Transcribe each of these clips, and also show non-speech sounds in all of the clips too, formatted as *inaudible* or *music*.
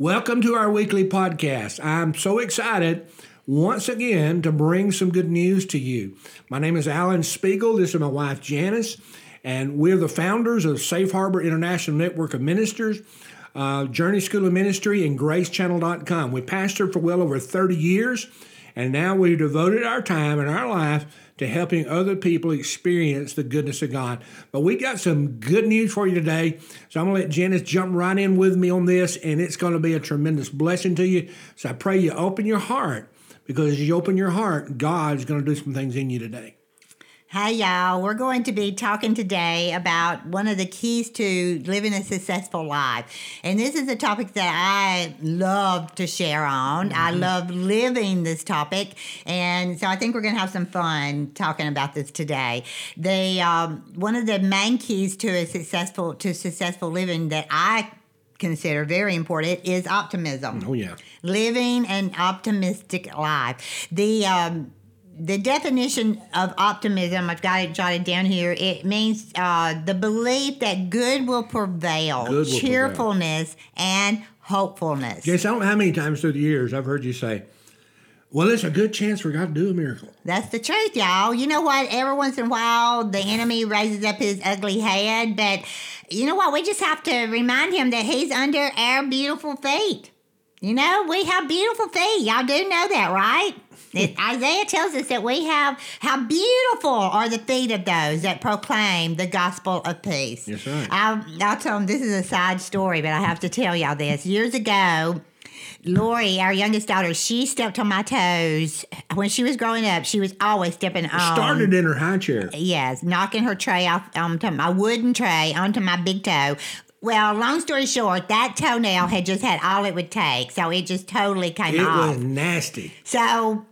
Welcome to our weekly podcast. I'm so excited once again to bring some good news to you. My name is Allen Speegle. This is my wife Janice, and we're the founders of Safe Harbor International Network of Ministers, uh, Journey School of Ministry, and GraceChannel.com. We pastored for well over 30 years, and now we've devoted our time and our life to helping other people experience the goodness of God. But we got some good news for you today. So I'm going to let Janice jump right in with me on this, and it's going to be a tremendous blessing to you. So I pray you open your heart because as you open your heart, God's going to do some things in you today. Hi, y'all. We're going to be talking today about one of the keys to living a successful life. And this is a topic that I love to share on. Mm-hmm. I love living this topic. And so I think we're going to have some fun talking about this today. The um, One of the main keys to a successful to successful living that I consider very important is optimism. Oh yeah, living an optimistic life. The um, the definition of optimism, I've got it jotted down here. It means uh, the belief that good will prevail, good will cheerfulness, prevail. and hopefulness. Yes, I don't know how many times through the years I've heard you say, well, there's a good chance for God to do a miracle. That's the truth, y'all. You know what? Every once in a while, the enemy raises up his ugly head, but you know what? We just have to remind him that he's under our beautiful feet. You know, we have beautiful feet. Y'all do know that, right? *laughs* Isaiah tells us that we have how beautiful are the feet of those that proclaim the gospel of peace. That's right. I'll, I'll tell them this is a side story, but I have to tell y'all this. Years ago, Lori, our youngest daughter, she stepped on my toes when she was growing up. She was always stepping on. Started in her high chair. Yes, knocking her tray off onto my wooden tray onto my big toe. Well, long story short, that toenail had just had all it would take, so it just totally came it off. It was nasty. So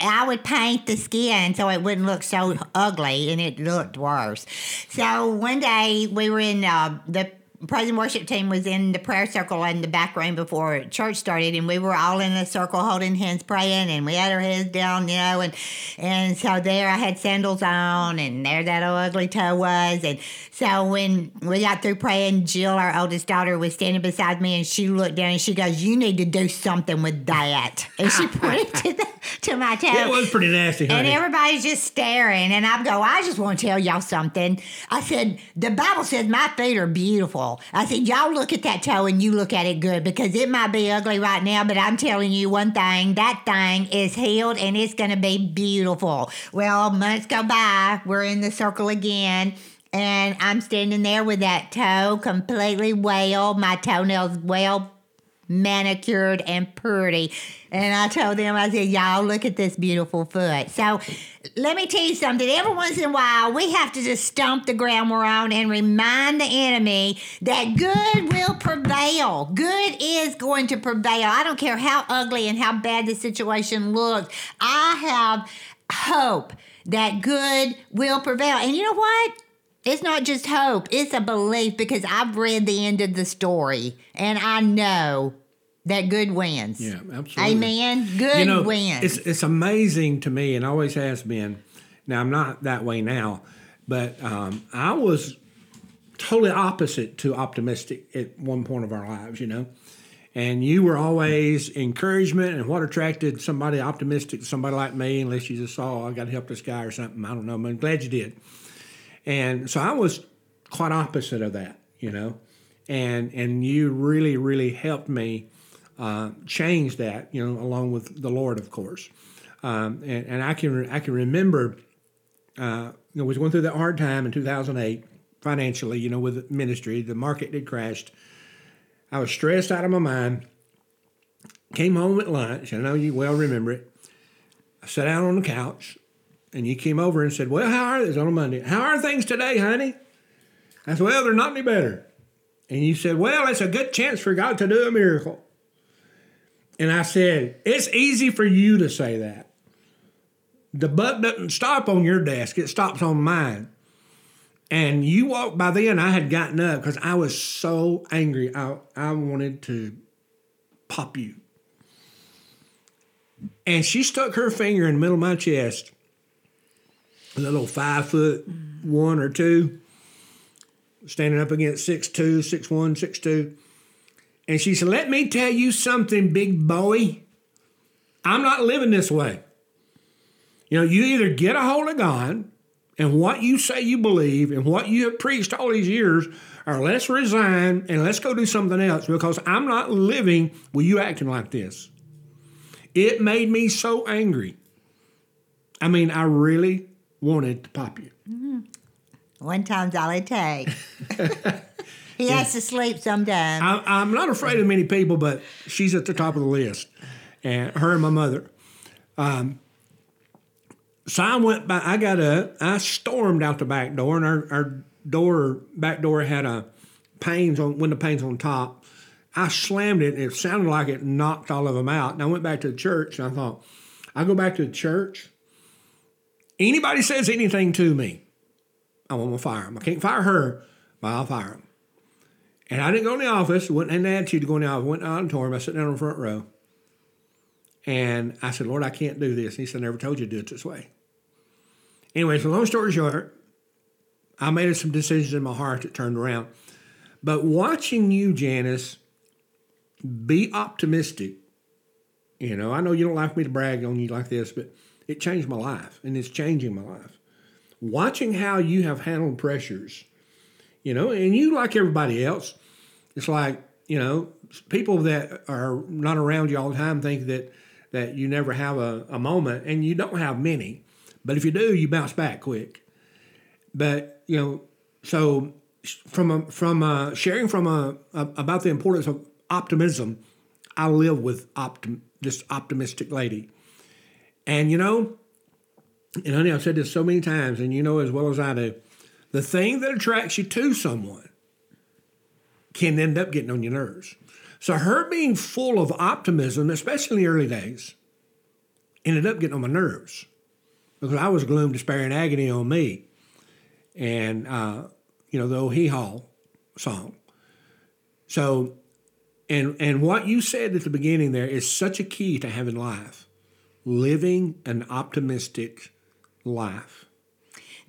I would paint the skin so it wouldn't look so ugly, and it looked worse. So one day we were in uh, the praise and worship team was in the prayer circle in the back room before church started, and we were all in a circle holding hands praying, and we had our heads down, you know, and and so there I had sandals on, and there that ugly toe was, and so when we got through praying, Jill, our oldest daughter, was standing beside me, and she looked down and she goes, "You need to do something with that," and she *laughs* pointed to the, *laughs* to my toe. It was pretty nasty, honey. and everybody's just staring, and I go, "I just want to tell y'all something." I said, "The Bible says my feet are beautiful." I said, y'all look at that toe and you look at it good because it might be ugly right now, but I'm telling you one thing that thing is healed and it's going to be beautiful. Well, months go by, we're in the circle again. And I'm standing there with that toe completely well, my toenails well manicured and pretty. And I told them, I said, y'all look at this beautiful foot. So let me tell you something. Every once in a while, we have to just stomp the ground we're on and remind the enemy that good will prevail. Good is going to prevail. I don't care how ugly and how bad the situation looks. I have hope that good will prevail. And you know what? It's not just hope, it's a belief because I've read the end of the story and I know that good wins. Yeah, absolutely. Amen. Good you know, wins. It's it's amazing to me, and always has been. Now I'm not that way now, but um, I was totally opposite to optimistic at one point of our lives. You know, and you were always encouragement. And what attracted somebody optimistic to somebody like me, unless you just saw oh, I got to help this guy or something. I don't know. I'm glad you did. And so I was quite opposite of that. You know, and and you really really helped me uh, change that, you know, along with the Lord, of course. Um, and, and, I can I can remember, uh, you know, was going through that hard time in 2008 financially, you know, with ministry. The market had crashed. I was stressed out of my mind. Came home at lunch. I know you well remember it. I sat down on the couch, and you came over and said, "Well, how are things on a Monday? How are things today, honey?" I said, "Well, they're not any better." And you said, "Well, it's a good chance for God to do a miracle." And I said, It's easy for you to say that. The buck doesn't stop on your desk, it stops on mine. And you walked by then, I had gotten up because I was so angry. I, I wanted to pop you. And she stuck her finger in the middle of my chest, a little five foot one or two, standing up against six two, six one, six two And she said, Let me tell you something, big boy. I'm not living this way. You know, you either get a hold of God and what you say you believe and what you have preached all these years, or let's resign and let's go do something else because I'm not living with you acting like this. It made me so angry. I mean, I really wanted to pop you. Mm-hmm. One time's all it takes. *laughs* he has to sleep sometime. I, I'm not afraid of many people, but she's at the top of the list, and her and my mother. Um, so I went by. I got up. I stormed out the back door, and our, our door back door had a panes on window panes on top. I slammed it, and it sounded like it knocked all of them out. And I went back to the church, and I thought, I go back to the church. Anybody says anything to me, I'm gonna fire them. I can't fire her, but I'll fire them. And I didn't go in the office. Went in the attitude to go in the office. Went in the auditorium. I sat down in the front row. And I said, Lord, I can't do this. And he said, I never told you to do it this way. Anyway, so long story short, I made some decisions in my heart that turned around. But watching you, Janice, be optimistic, you know, I know you don't like me to brag on you like this, but it changed my life and it's changing my life. Watching how you have handled pressures, you know, and you, like everybody else, it's like, you know, people that are not around you all the time think that that you never have a, a moment, and you don't have many. But if you do, you bounce back quick. But you know, so from a, from a, sharing from a, a, about the importance of optimism, I live with optim, this optimistic lady, and you know, and honey, I've said this so many times, and you know as well as I do, the thing that attracts you to someone can end up getting on your nerves. So her being full of optimism, especially in the early days, ended up getting on my nerves because I was gloom, despair, and agony on me. And, uh, you know, the old hee haw song. So, and, and what you said at the beginning there is such a key to having life living an optimistic life.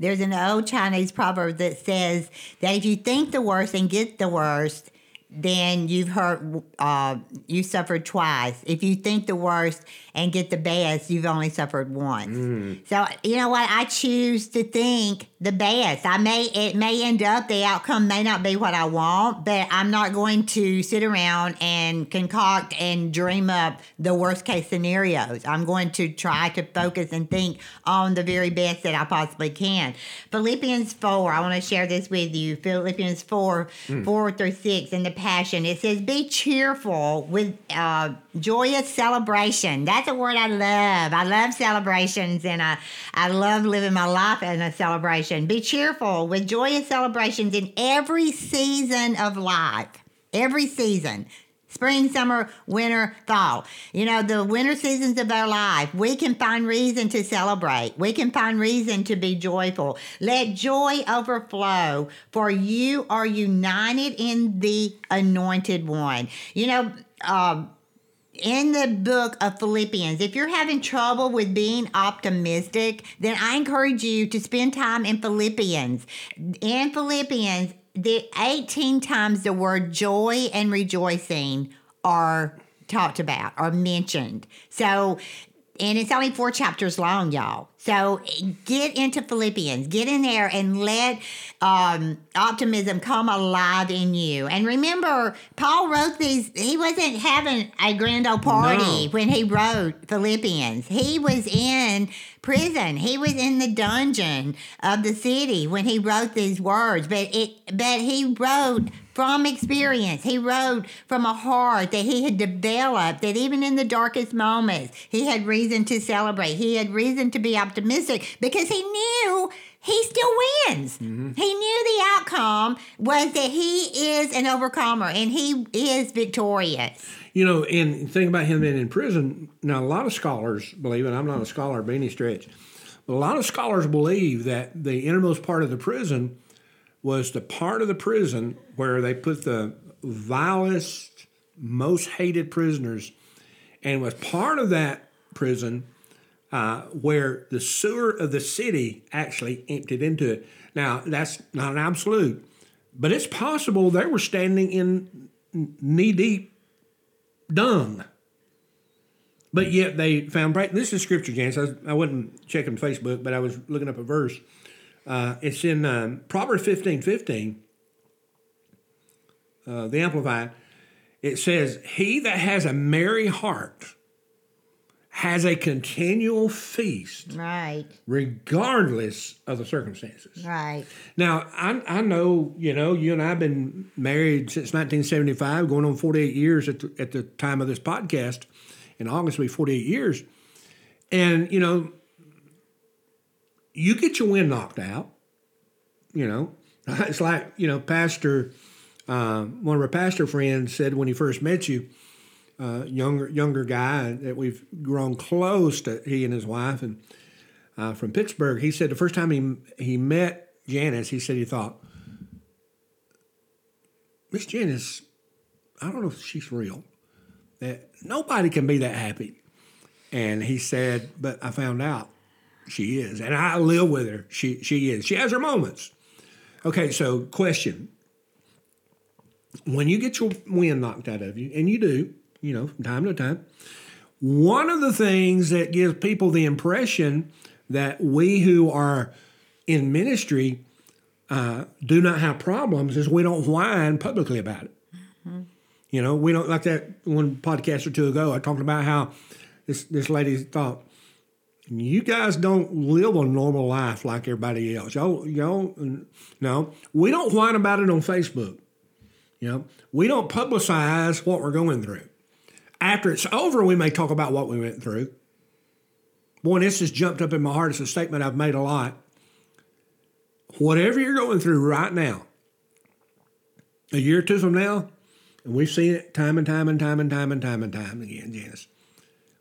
There's an old Chinese proverb that says that if you think the worst and get the worst, then you've hurt, uh, you suffered twice. If you think the worst and get the best, you've only suffered once. Mm. So you know what? I choose to think the best. I may it may end up the outcome may not be what I want, but I'm not going to sit around and concoct and dream up the worst case scenarios. I'm going to try to focus and think on the very best that I possibly can. Philippians four. I want to share this with you. Philippians four, four through six in the passion. It says, "Be cheerful with uh, joyous celebration." That's a word I love. I love celebrations, and I I love living my life in a celebration. Be cheerful with joyous celebrations in every season of life. Every season. Spring, summer, winter, fall. You know, the winter seasons of our life, we can find reason to celebrate. We can find reason to be joyful. Let joy overflow, for you are united in the anointed one. You know, um, in the book of Philippians, if you're having trouble with being optimistic, then I encourage you to spend time in Philippians. In Philippians, the 18 times the word joy and rejoicing are talked about or mentioned. So, and it's only four chapters long, y'all. So get into Philippians, get in there and let um, optimism come alive in you. And remember, Paul wrote these, he wasn't having a grand old party No. when he wrote Philippians. He was in prison. He was in the dungeon of the city when he wrote these words. But it but he wrote from experience. He wrote from a heart that he had developed that even in the darkest moments, he had reason to celebrate. He had reason to be optimistic because he knew he still wins. Mm-hmm. He knew the outcome was that he is an overcomer and he is victorious. You know, and think about him being in prison. Now, a lot of scholars believe, and I'm not a scholar by any stretch, but a lot of scholars believe that the innermost part of the prison was the part of the prison where they put the vilest, most hated prisoners, and was part of that prison uh, where the sewer of the city actually emptied into it. Now, that's not an absolute, but it's possible they were standing in knee deep dung. But yet they found. This is scripture, Janice. I, I wasn't checking Facebook, but I was looking up a verse. Uh, it's in um, Proverbs 15 15, uh, the Amplified. It says, He that has a merry heart has a continual feast, Right. regardless of the circumstances. Right. Now, I, I know, you know, you and I have been married since 1975, going on 48 years at the, at the time of this podcast. In August, will be 48 years. And, you know, you get your wind knocked out, you know. *laughs* It's like, you know, Pastor, uh, one of our pastor friends said when he first met you, uh, younger younger guy that we've grown close to, he and his wife, and uh, from Pittsburgh. He said the first time he he met Janice, he said he thought, Miss Janice, I don't know if she's real. That nobody can be that happy. And he said, but I found out she is, and I live with her. She she is. She has her moments. Okay, so question: When you get your wind knocked out of you, and you do, you know, from time to time, one of the things that gives people the impression that we who are in ministry uh, do not have problems is we don't whine publicly about it. You know, we don't like that one podcast or two ago. I talked about how this this lady thought you guys don't live a normal life like everybody else. Y'all, y'all, no, we don't whine about it on Facebook. You know, we don't publicize what we're going through. After it's over, we may talk about what we went through. Boy, this has jumped up in my heart. It's a statement I've made a lot. Whatever you're going through right now, a year or two from now, and we've seen it time and time and time and time and time and time again, Janice.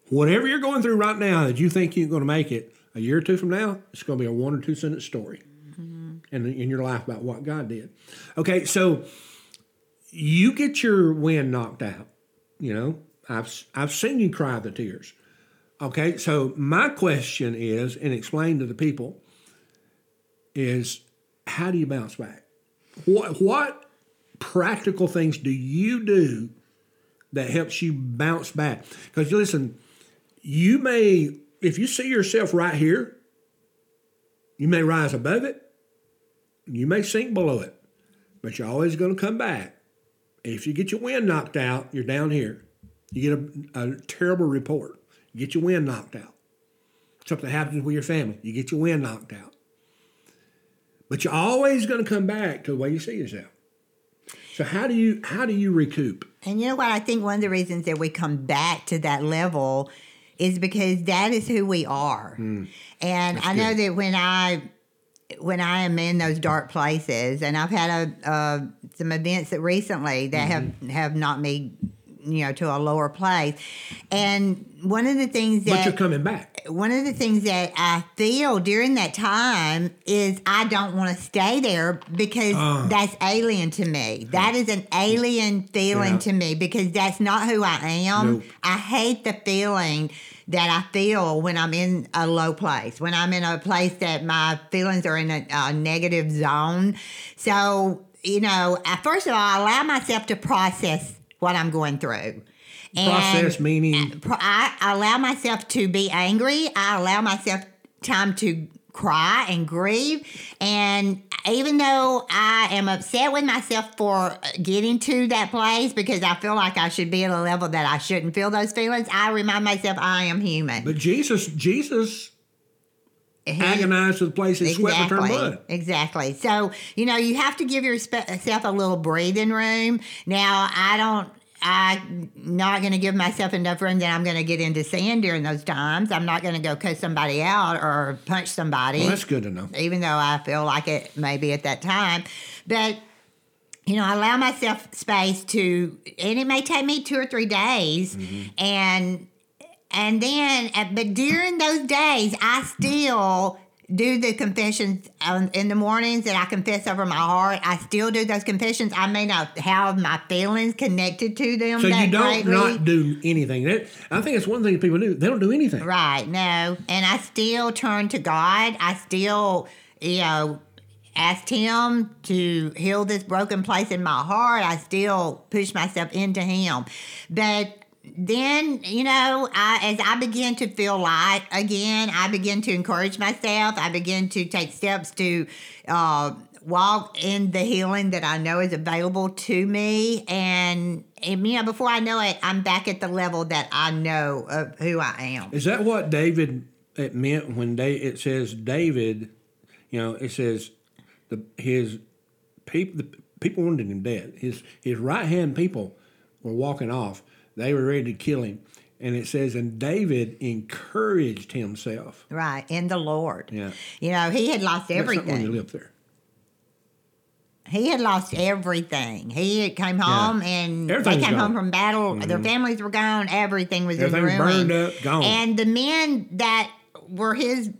Whatever you're going through right now that you think you're going to make it, a year or two from now, it's going to be a one or two sentence story mm-hmm. in, in your life about what God did. Okay, so you get your wind knocked out. You know, I've I've seen you cry the tears. Okay, so my question is, and explain to the people, is how do you bounce back? What what practical things do you do that helps you bounce back? Because listen, you may if you see yourself right here, you may rise above it, you may sink below it, but you're always going to come back. If you get your wind knocked out, you're down here. You get a, a terrible report. You get your wind knocked out. Something happens with your family. You get your wind knocked out. But you're always going to come back to the way you see yourself. So how do you how do you recoup? And you know what? I think one of the reasons that we come back to that level is because that is who we are. Hmm. and I know that when I when I am in those dark places, and I've had a uh, some events that recently that Mm-hmm. have have knocked me, you know, to a lower place. And one of the things that But you're coming back. one of the things that I feel during that time is I don't want to stay there because Ah. that's alien to me. That is an alien feeling Yeah. to me because that's not who I am. Nope. I hate the feeling that I feel when I'm in a low place, when I'm in a place that my feelings are in a, a negative zone. So, you know, uh, first of all, I allow myself to process what I'm going through. Process And- meaning uh, Pro- I allow myself to be angry. I allow myself time to cry and grieve. And even though I am upset with myself for getting to that place because I feel like I should be at a level that I shouldn't feel those feelings, I remind myself I am human. But Jesus, Jesus Agonized to the place and sweat and blood. Exactly. So, you know, you have to give yourself a little breathing room. Now, I don't. I'm not going to give myself enough room that I'm going to get into sin during those times. I'm not going to go cuss somebody out or punch somebody, Well, that's good to know. even though I feel like it maybe at that time. But you know, I allow myself space to, and it may take me two or three days, mm-hmm. and and then, but during those days, I still do the confessions in the mornings that I confess over my heart. I still do those confessions. I may not have my feelings connected to them. So you don't greatly. not do anything. That, I think it's one thing people do. They don't do anything. Right, no. And I still turn to God. I still, you know, asked Him to heal this broken place in my heart. I still push myself into Him. But then, you know, I, as I begin to feel light again, I begin to encourage myself. I begin to take steps to uh, walk in the healing that I know is available to me. And, and, you know, before I know it, I'm back at the level that I know of who I am. Is that what David it meant when they it says David, you know, it says the his people the people wanted him dead. His his right hand people were walking off. They were ready to kill him. And it says, and David encouraged himself. Right, in the Lord. Yeah. You know, he had lost That's something when everything. you live there. He had lost everything. He had came home and Everything they came home. Mm-hmm. from battle. Their families were gone. Everything was Everything in ruin. burned up, gone. And the men that were his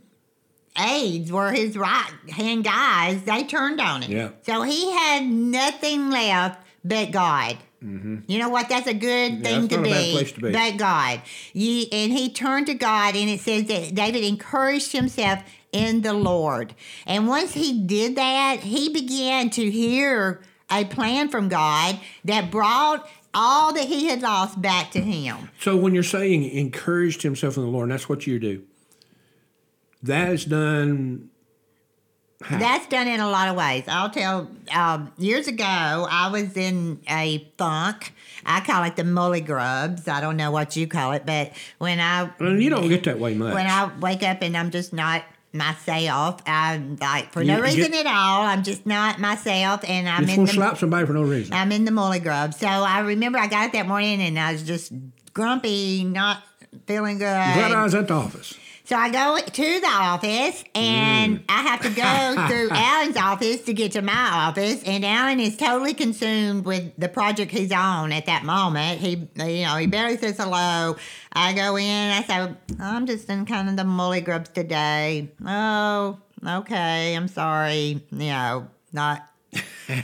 aides, were his right hand guys, they turned on him. Yeah. So he had nothing left but God. You know what? That's a good thing Mm-hmm. that's to not a be. bad place to be. But God. You, and he turned to God, and it says that David encouraged himself in the Lord. And once he did that, he began to hear a plan from God that brought all that he had lost back to him. So when you're saying encouraged himself in the Lord, and that's what you do. That is done. That's done in a lot of ways. I'll tell. Um, years ago, I was in a funk. I call it the mully grubs. I don't know what you call it, but when I you don't get that way much. when I wake up and I'm just not myself, I'm like for no You reason get- at all. I'm just not myself, and I'm in the to slap somebody for no reason. I'm in the mully grub. So I remember I got up that morning and I was just grumpy, not feeling good. Glad I was at the office. So I go to the office and Mm. I have to go *laughs* through Allen's office to get to my office. And Alan is totally consumed with the project he's on at that moment. He, you know, he barely says hello. I go in. I say, I'm just in kind of the mully grubs today. Oh, okay. I'm sorry. You know, not.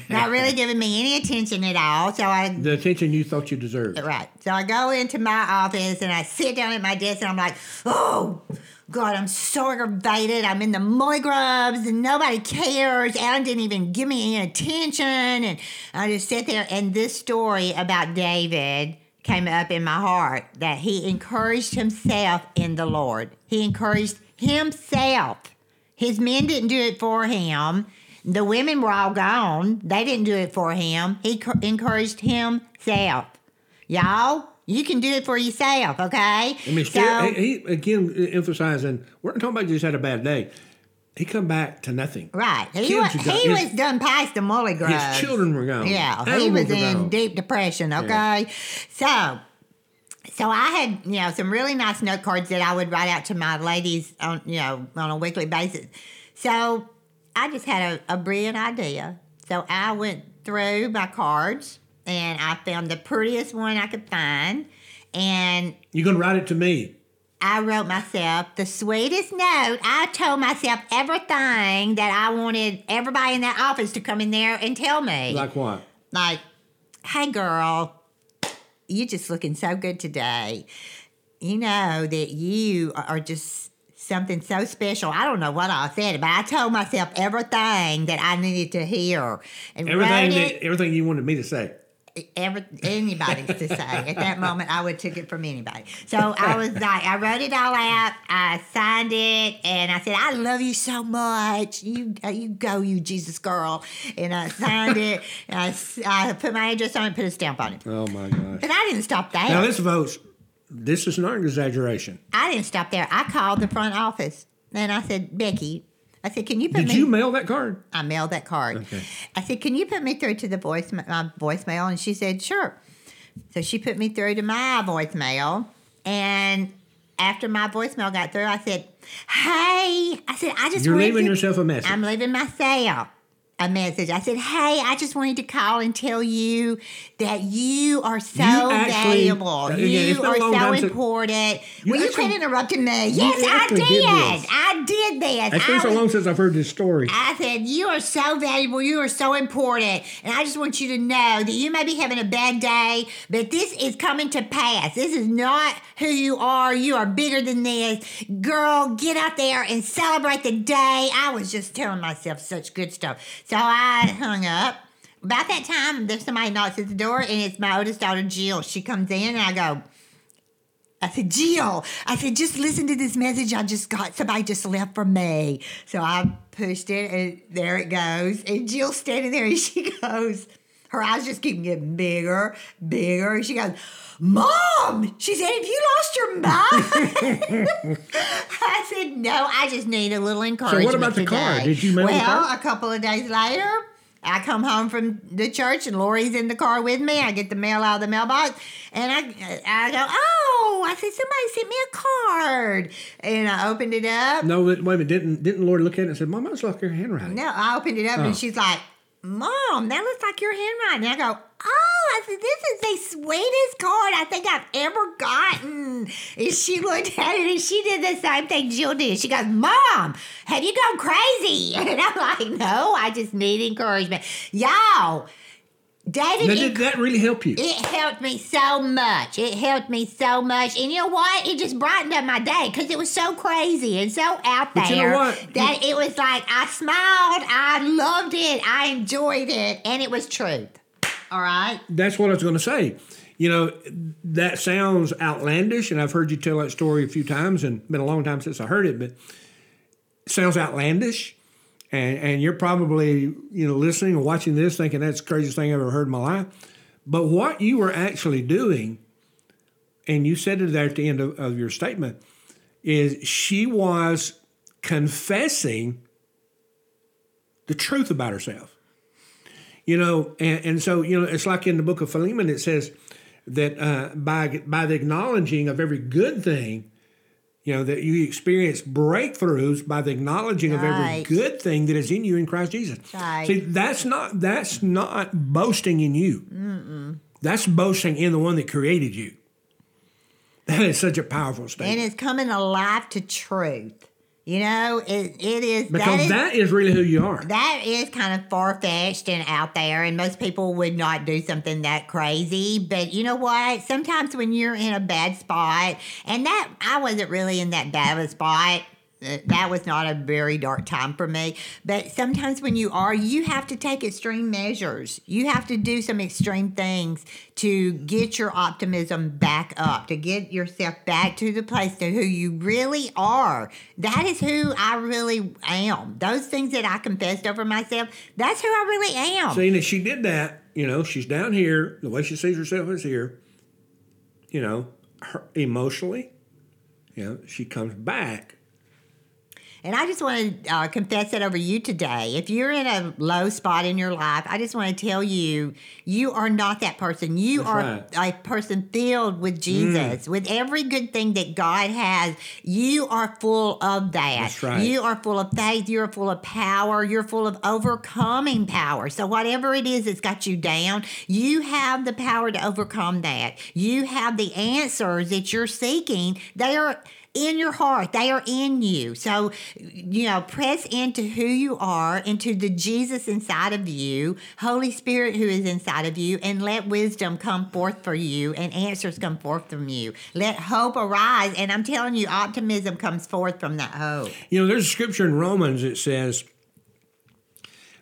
Not really *laughs* giving me any attention at all. So I The attention you thought you deserved. Right. So I go into my office and I sit down at my desk and I'm like, oh, God, I'm so aggravated. I'm in the grubs and nobody cares. Allen didn't even give me any attention. And I just sit there. And this story about David came up in my heart that he encouraged himself in the Lord. He encouraged himself. His men didn't do it for him. The women were all gone. They didn't do it for him. He co- encouraged himself. Y'all, you can do it for yourself, okay? I mean, still, he, he again emphasizing we're not talking about just had a bad day. He come back to nothing. right. He, was, he His- was done past the mully grubs. His children were gone. Yeah, he was in gone. deep depression. Okay, so so I had you know some really nice note cards that I would write out to my ladies on you know on a weekly basis. So I just had a, a brilliant idea. So I went through my cards and I found the prettiest one I could find, and You're gonna write it to me. I wrote myself the sweetest note. I told myself everything that I wanted everybody in that office to come in there and tell me Like what? like, hey girl, you're just looking so good today. You know that you are just something so special. I don't know what I said, but I told myself everything that I needed to hear. And Everything that everything you wanted me to say. Every, anybody's to say. At that moment, I would took it from anybody. So I *laughs* was like, I wrote it all out. I signed it, and I said, "I love you so much. You, uh, you go, you Jesus girl." And I signed it. And *laughs* I, I put my address on it, put a stamp on it. Oh my gosh. But I didn't stop there. Now this votes. This is not an exaggeration. I didn't stop there. I called the front office, and I said, "Becky." I said, "Can you put Did me?" you mail that card? I mailed that card. Okay. I said, "Can you put me through to the voice my voicemail?" And she said, "Sure." So she put me through to my voicemail, and after my voicemail got through, I said, "Hey," I said, "I just You're leaving yourself a message. I'm leaving myself." A message. I said, "Hey, I just wanted to call and tell you that you are so You actually- valuable. Uh, again, you are so important." Well, you actually- quit interrupting me. Yes, I did. did. I did this. It's been so long since I've heard this story. I said, You are so valuable. You are so important. And I just want you to know that you may be having a bad day, but this is coming to pass. This is not who you are. You are bigger than this. Girl, get out there and celebrate the day. I was just telling myself such good stuff. So I hung up. About that time, there's somebody knocks at the door, and it's my oldest daughter, Jill. She comes in, and I go, I said, Jill, I said, just listen to this message I just got. Somebody just left for me. So I pushed it and there it goes. And Jill's standing there and she *laughs* goes, her eyes just keep getting bigger, bigger. She goes, Mom, she said, have you lost your mind? *laughs* I said, no, I just need a little encouragement. So, what about the car? Did you mail the well, car? a couple of days later, I come home from the church and Lori's in the car with me. I get the mail out of the mailbox and I I go, oh, I said somebody sent me a card, and I opened it up. No, wait a minute. Didn't didn't Lori look at it and said, "Mom, that's like your handwriting." No, I opened it up Oh. and she's like, Mom, that looks like your handwriting. And I go, Oh, I said, this is the sweetest card I think I've ever gotten. And she looked at it and she did the same thing Jill did. She goes, Mom, have you gone crazy? *laughs* And I'm like, No, I just need encouragement. Y'all, David, Now, did that really help you? it helped me so much. It helped me so much. And you know what? It just brightened up my day because it was so crazy and so out there you know what? that it was like I smiled, I loved it, I enjoyed it, and it was truth. All right? That's what I was going to say. You know, that sounds outlandish, and I've heard you tell that story a few times, and been a long time since I heard it, but it sounds outlandish. And, and you're probably, you know, listening or watching this thinking that's the craziest thing I've ever heard in my life. But what you were actually doing, and you said it there at the end of, of your statement, is she was confessing the truth about herself. You know, and, and so, you know, it's like in the book of Philemon, it says that uh, by, by the acknowledging of every good thing, you know, that you experience breakthroughs by the acknowledging of every good thing that is in you in Christ Jesus. Right. See, that's not that's not boasting in you. That's boasting in the one that created you. That is such a powerful statement. And it's coming alive to truth. You know, it, it is. because is, that is really who you are. that is kind of far fetched and out there, and most people would not do something that crazy. But you know what? Sometimes when you're in a bad spot, and that I wasn't really in that bad of a spot. That was not a very dark time for me. But sometimes when you are, you have to take extreme measures. You have to do some extreme things to get your optimism back up, to get yourself back to the place to who you really are. That is who I really am. Those things that I confessed over myself, that's who I really am. Seeing that she did that, you know, she's down here. The way she sees herself is here. You know, her, emotionally, you know, she comes back. And I just want to uh, confess that over you today. If you're in a low spot in your life, I just want to tell you, you are not that person. You That's are a person filled with Jesus, with every good thing that God has. You are full of that. Right. You are full of faith. You're full of power. You're full of overcoming power. So, whatever it is that's got you down, you have the power to overcome that. You have the answers that you're seeking. They are in your heart. They are in you. So, you know, press into who you are, into the Jesus inside of you, Holy Spirit who is inside of you, and let wisdom come forth for you and answers come forth from you. Let hope arise. And I'm telling you, optimism comes forth from that hope. You know, there's a scripture in Romans that says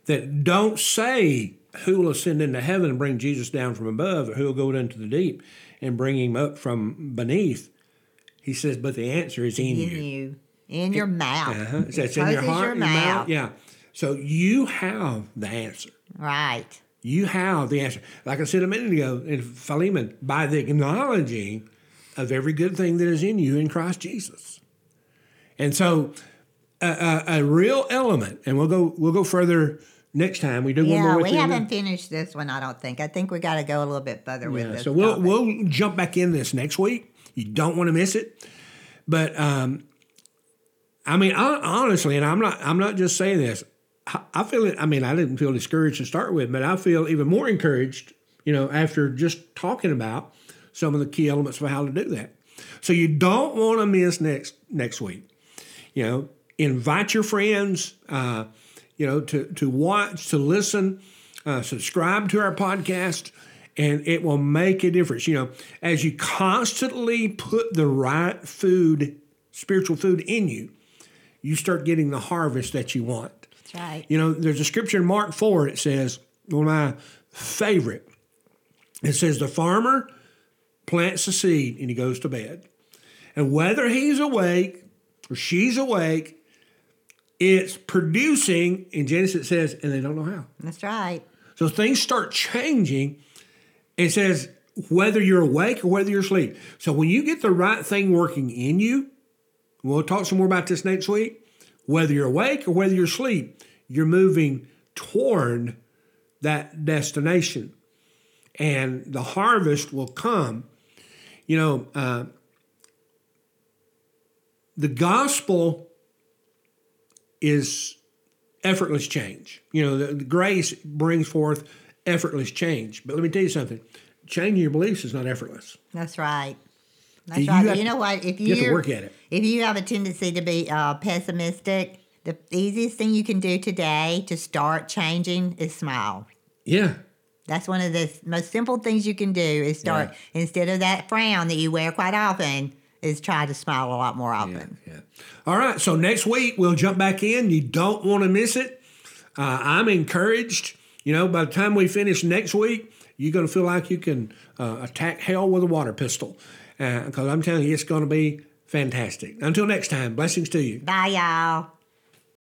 that don't say who will ascend into heaven and bring Jesus down from above, or who will go into the deep and bring him up from beneath. He says, but the answer is in, In you. you, in your mouth. Uh-huh. So it's in your heart, your your mouth. mouth. Yeah. So you have the answer. Right. You have the answer. Like I said a minute ago in Philemon, by the acknowledging of every good thing that is in you in Christ Jesus. And so, a, a, a real element, and we'll go we'll go further next time. We do one more. with we haven't finished this one, I don't think. I think we got to go a little bit further with Yeah, this. so we'll topic. we'll jump back in this next week. You don't want to miss it. But um, I mean, hon- honestly, and I'm not I'm not just saying this. I, I feel it. I mean, I didn't feel discouraged to start with, but I feel even more encouraged, you know, after just talking about some of the key elements of how to do that. So you don't want to miss next next week. You know, invite your friends. Uh, you know, to to watch, to listen, uh, subscribe to our podcast, and it will make a difference. You know, as you constantly put the right food, spiritual food in you, you start getting the harvest that you want. That's right. You know, there's a scripture in Mark 4, it says, one of my favorite. It says, The farmer plants a seed and he goes to bed. And whether he's awake or she's awake, it's producing, in Genesis it says, and they don't know how. That's right. So things start changing. It says, whether you're awake or whether you're asleep. So when you get the right thing working in you, we'll talk some more about this next week. Whether you're awake or whether you're asleep, you're moving toward that destination. And the harvest will come. You know, uh, the gospel is effortless change. You know, the, the grace brings forth effortless change. But let me tell you something changing your beliefs is not effortless. That's right. That's You right. have- you know what? If You you have to work at it. if you have a tendency to be uh, pessimistic, the easiest thing you can do today to start changing is smile. Yeah. That's one of the most simple things you can do is start instead of that frown that you wear quite often, is try to smile a lot more often. Yeah. All right. So next week we'll jump back in. You don't want to miss it. Uh, I'm encouraged. You know, by the time we finish next week, you're going to feel like you can uh, attack hell with a water pistol. Because I'm telling you, it's going to be fantastic. Until next time, blessings to you. Bye, y'all.